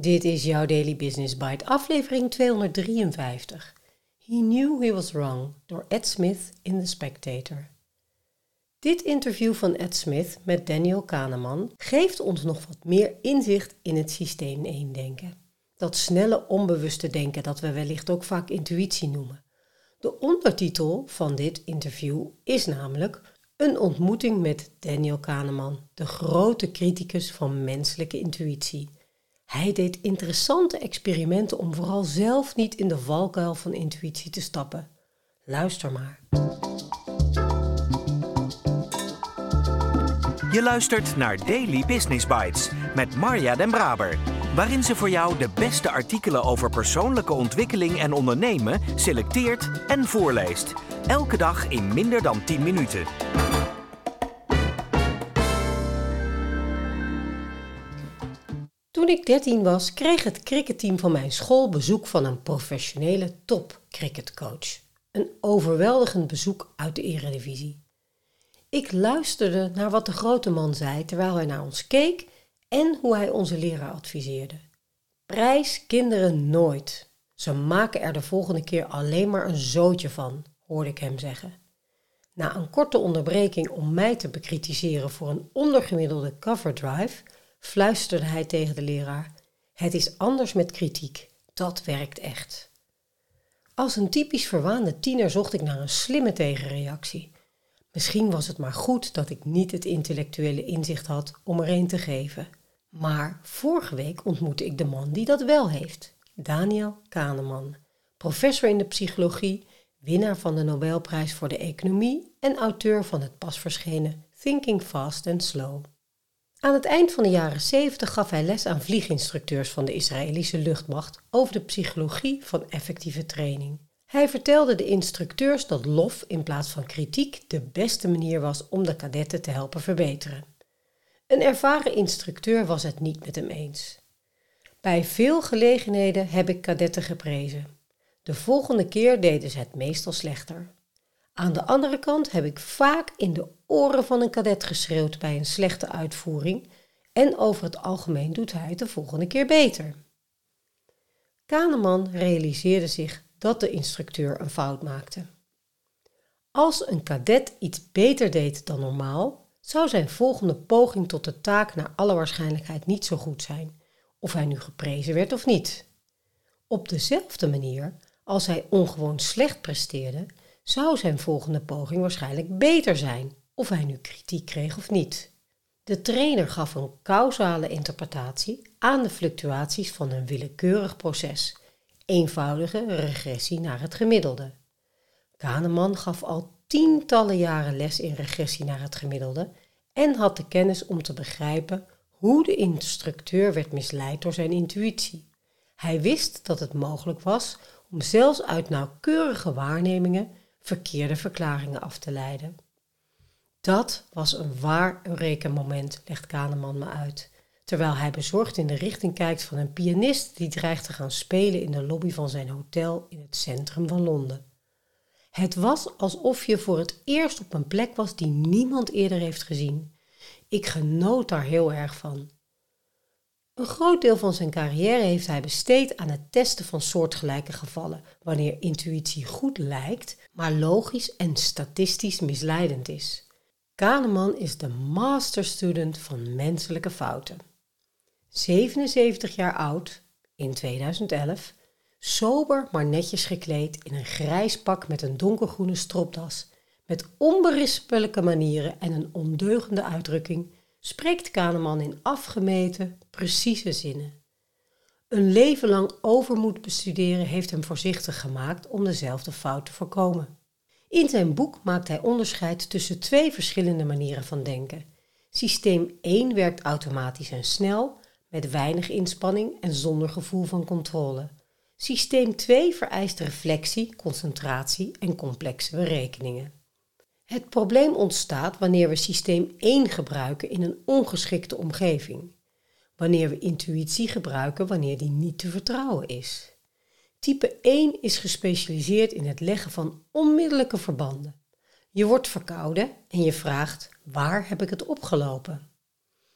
Dit is jouw Daily Business Bite, aflevering 253. He Knew He Was Wrong door Ed Smith in The Spectator. Dit interview van Ed Smith met Daniel Kahneman geeft ons nog wat meer inzicht in het systeem 1 denken. Dat snelle onbewuste denken dat we wellicht ook vaak intuïtie noemen. De ondertitel van dit interview is namelijk een ontmoeting met Daniel Kahneman, de grote criticus van menselijke intuïtie. Hij deed interessante experimenten om vooral zelf niet in de valkuil van intuïtie te stappen. Luister maar. Je luistert naar Daily Business Bites met Marja Den Braber, waarin ze voor jou de beste artikelen over persoonlijke ontwikkeling en ondernemen selecteert en voorleest. Elke dag in minder dan 10 minuten. Toen ik 13 was, kreeg het cricketteam van mijn school bezoek van een professionele top cricketcoach. Een overweldigend bezoek uit de eredivisie. Ik luisterde naar wat de grote man zei terwijl hij naar ons keek en hoe hij onze leraar adviseerde. Prijs kinderen nooit. Ze maken er de volgende keer alleen maar een zootje van, hoorde ik hem zeggen. Na een korte onderbreking om mij te bekritiseren voor een ondergemiddelde cover drive, fluisterde hij tegen de leraar: Het is anders met kritiek. Dat werkt echt. Als een typisch verwaande tiener zocht ik naar een slimme tegenreactie. Misschien was het maar goed dat ik niet het intellectuele inzicht had om er een te geven. Maar vorige week ontmoette ik de man die dat wel heeft. Daniel Kahneman, professor in de psychologie, winnaar van de Nobelprijs voor de economie en auteur van het pas verschenen Thinking Fast and Slow. Aan het eind van de jaren 70 gaf hij les aan vlieginstructeurs van de Israëlische luchtmacht over de psychologie van effectieve training. Hij vertelde de instructeurs dat lof in plaats van kritiek de beste manier was om de kadetten te helpen verbeteren. Een ervaren instructeur was het niet met hem eens. Bij veel gelegenheden heb ik kadetten geprezen. De volgende keer deden ze het meestal slechter. Aan de andere kant heb ik vaak in de oren van een kadet geschreeuwd bij een slechte uitvoering en over het algemeen doet hij het de volgende keer beter. Kahneman realiseerde zich dat de instructeur een fout maakte. Als een kadet iets beter deed dan normaal, zou zijn volgende poging tot de taak naar alle waarschijnlijkheid niet zo goed zijn, of hij nu geprezen werd of niet. Op dezelfde manier, als hij ongewoon slecht presteerde, zou zijn volgende poging waarschijnlijk beter zijn, of hij nu kritiek kreeg of niet. De trainer gaf een causale interpretatie aan de fluctuaties van een willekeurig proces, eenvoudige regressie naar het gemiddelde. Kahneman gaf al tientallen jaren les in regressie naar het gemiddelde en had de kennis om te begrijpen hoe de instructeur werd misleid door zijn intuïtie. Hij wist dat het mogelijk was om zelfs uit nauwkeurige waarnemingen verkeerde verklaringen af te leiden. Dat was een waar Eureka-moment, legt Kahneman me uit, terwijl hij bezorgd in de richting kijkt van een pianist die dreigt te gaan spelen in de lobby van zijn hotel in het centrum van Londen. Het was alsof je voor het eerst op een plek was die niemand eerder heeft gezien. Ik genoot daar heel erg van. Een groot deel van zijn carrière heeft hij besteed aan het testen van soortgelijke gevallen, wanneer intuïtie goed lijkt, maar logisch en statistisch misleidend is. Kahneman is de masterstudent van menselijke fouten. 77 jaar oud, in 2011, sober maar netjes gekleed in een grijs pak met een donkergroene stropdas, met onberispelijke manieren en een ondeugende uitdrukking, spreekt Kahneman in afgemeten, precieze zinnen. Een leven lang overmoed bestuderen heeft hem voorzichtig gemaakt om dezelfde fout te voorkomen. In zijn boek maakt hij onderscheid tussen twee verschillende manieren van denken. Systeem 1 werkt automatisch en snel, met weinig inspanning en zonder gevoel van controle. Systeem 2 vereist reflectie, concentratie en complexe berekeningen. Het probleem ontstaat wanneer we systeem 1 gebruiken in een ongeschikte omgeving. Wanneer we intuïtie gebruiken wanneer die niet te vertrouwen is. Type 1 is gespecialiseerd in het leggen van onmiddellijke verbanden. Je wordt verkouden en je vraagt: waar heb ik het opgelopen?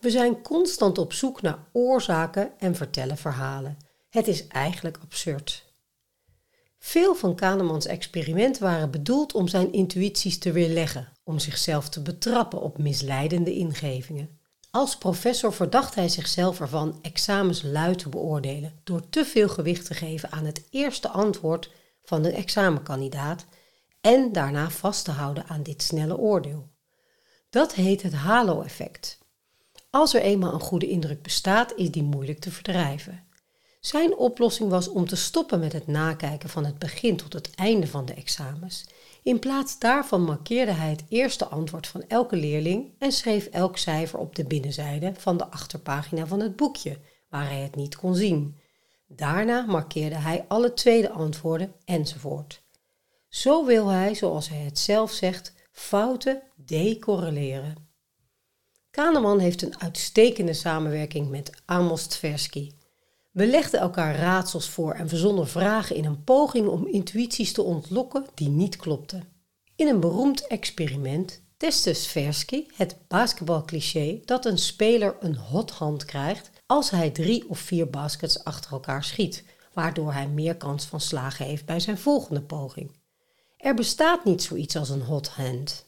We zijn constant op zoek naar oorzaken en vertellen verhalen. Het is eigenlijk absurd. Veel van Kahnemans experimenten waren bedoeld om zijn intuïties te weerleggen, om zichzelf te betrappen op misleidende ingevingen. Als professor verdacht hij zichzelf ervan examens luid te beoordelen door te veel gewicht te geven aan het eerste antwoord van de examenkandidaat en daarna vast te houden aan dit snelle oordeel. Dat heet het halo-effect. Als er eenmaal een goede indruk bestaat, is die moeilijk te verdrijven. Zijn oplossing was om te stoppen met het nakijken van het begin tot het einde van de examens. In plaats daarvan markeerde hij het eerste antwoord van elke leerling en schreef elk cijfer op de binnenzijde van de achterpagina van het boekje, waar hij het niet kon zien. Daarna markeerde hij alle tweede antwoorden enzovoort. Zo wil hij, zoals hij het zelf zegt, fouten decorreleren. Kahneman heeft een uitstekende samenwerking met Amos Tversky. We legden elkaar raadsels voor en verzonnen vragen in een poging om intuïties te ontlokken die niet klopten. In een beroemd experiment testte Tversky het basketbalcliché dat een speler een hot hand krijgt als hij drie of vier baskets achter elkaar schiet, waardoor hij meer kans van slagen heeft bij zijn volgende poging. Er bestaat niet zoiets als een hot hand.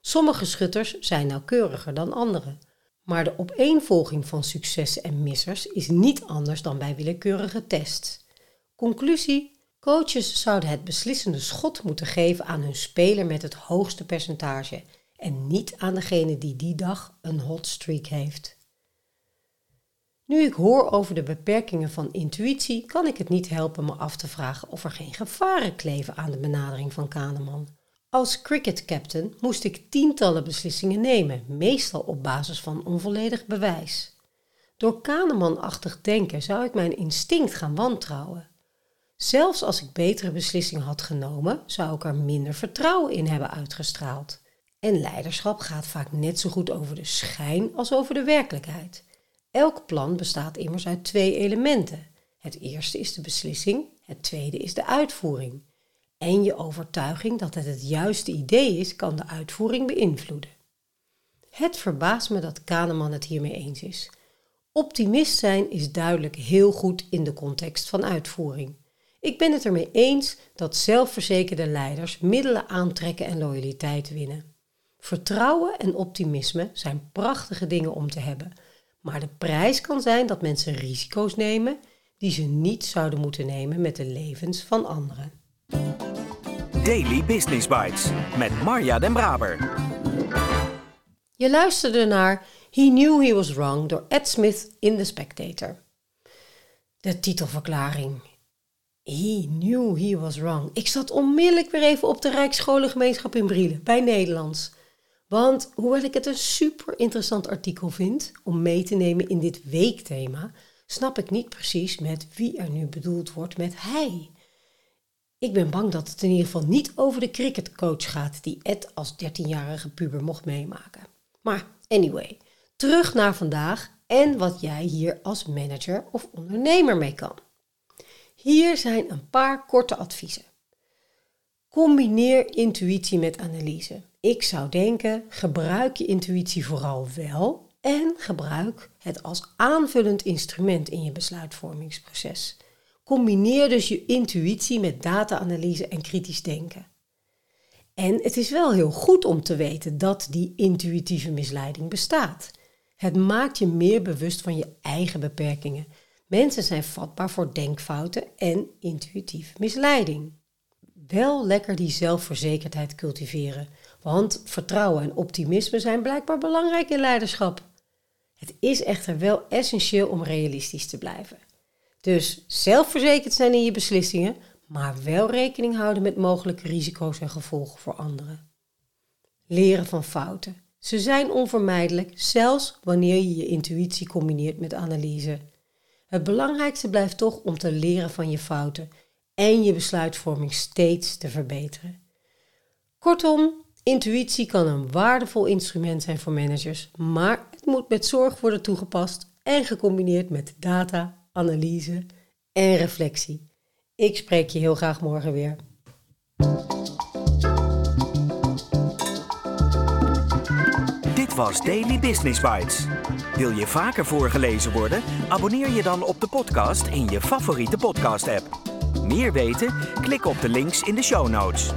Sommige schutters zijn nauwkeuriger dan anderen, maar de opeenvolging van successen en missers is niet anders dan bij willekeurige tests. Conclusie: coaches zouden het beslissende schot moeten geven aan hun speler met het hoogste percentage en niet aan degene die die dag een hot streak heeft. Nu ik hoor over de beperkingen van intuïtie, kan ik het niet helpen me af te vragen of er geen gevaren kleven aan de benadering van Kahneman. Als cricketcaptain moest ik tientallen beslissingen nemen, meestal op basis van onvolledig bewijs. Door Kahneman-achtig denken zou ik mijn instinct gaan wantrouwen. Zelfs als ik betere beslissingen had genomen, zou ik er minder vertrouwen in hebben uitgestraald. En leiderschap gaat vaak net zo goed over de schijn als over de werkelijkheid. Elk plan bestaat immers uit twee elementen. Het eerste is de beslissing, het tweede is de uitvoering. En je overtuiging dat het het juiste idee is, kan de uitvoering beïnvloeden. Het verbaast me dat Kahneman het hiermee eens is. Optimist zijn is duidelijk heel goed in de context van uitvoering. Ik ben het ermee eens dat zelfverzekerde leiders middelen aantrekken en loyaliteit winnen. Vertrouwen en optimisme zijn prachtige dingen om te hebben, maar de prijs kan zijn dat mensen risico's nemen die ze niet zouden moeten nemen met de levens van anderen. Daily Business Bites met Marja Den Braber. Je luisterde naar He Knew He Was Wrong door Ed Smith in The Spectator. De titelverklaring. He knew he was wrong. Ik zat onmiddellijk weer even op de Rijksscholengemeenschap in Brielen, bij Nederlands. Want hoewel ik het een super interessant artikel vind om mee te nemen in dit weekthema, snap ik niet precies met wie er nu bedoeld wordt met hij. Ik ben bang dat het in ieder geval niet over de cricketcoach gaat die Ed als 13-jarige puber mocht meemaken. Maar anyway, terug naar vandaag en wat jij hier als manager of ondernemer mee kan. Hier zijn een paar korte adviezen. Combineer intuïtie met analyse. Ik zou denken, gebruik je intuïtie vooral wel en gebruik het als aanvullend instrument in je besluitvormingsproces. Combineer dus je intuïtie met data-analyse en kritisch denken. En het is wel heel goed om te weten dat die intuïtieve misleiding bestaat. Het maakt je meer bewust van je eigen beperkingen. Mensen zijn vatbaar voor denkfouten en intuïtieve misleiding. Wel lekker die zelfverzekerdheid cultiveren, want vertrouwen en optimisme zijn blijkbaar belangrijk in leiderschap. Het is echter wel essentieel om realistisch te blijven. Dus zelfverzekerd zijn in je beslissingen, maar wel rekening houden met mogelijke risico's en gevolgen voor anderen. Leren van fouten. Ze zijn onvermijdelijk, zelfs wanneer je je intuïtie combineert met analyse. Het belangrijkste blijft toch om te leren van je fouten en je besluitvorming steeds te verbeteren. Kortom, intuïtie kan een waardevol instrument zijn voor managers, maar het moet met zorg worden toegepast en gecombineerd met data analyse en reflectie. Ik spreek je heel graag morgen weer. Dit was Daily Business Bites. Wil je vaker voorgelezen worden? Abonneer je dan op de podcast in je favoriete podcast-app. Meer weten? Klik op de links in de show notes.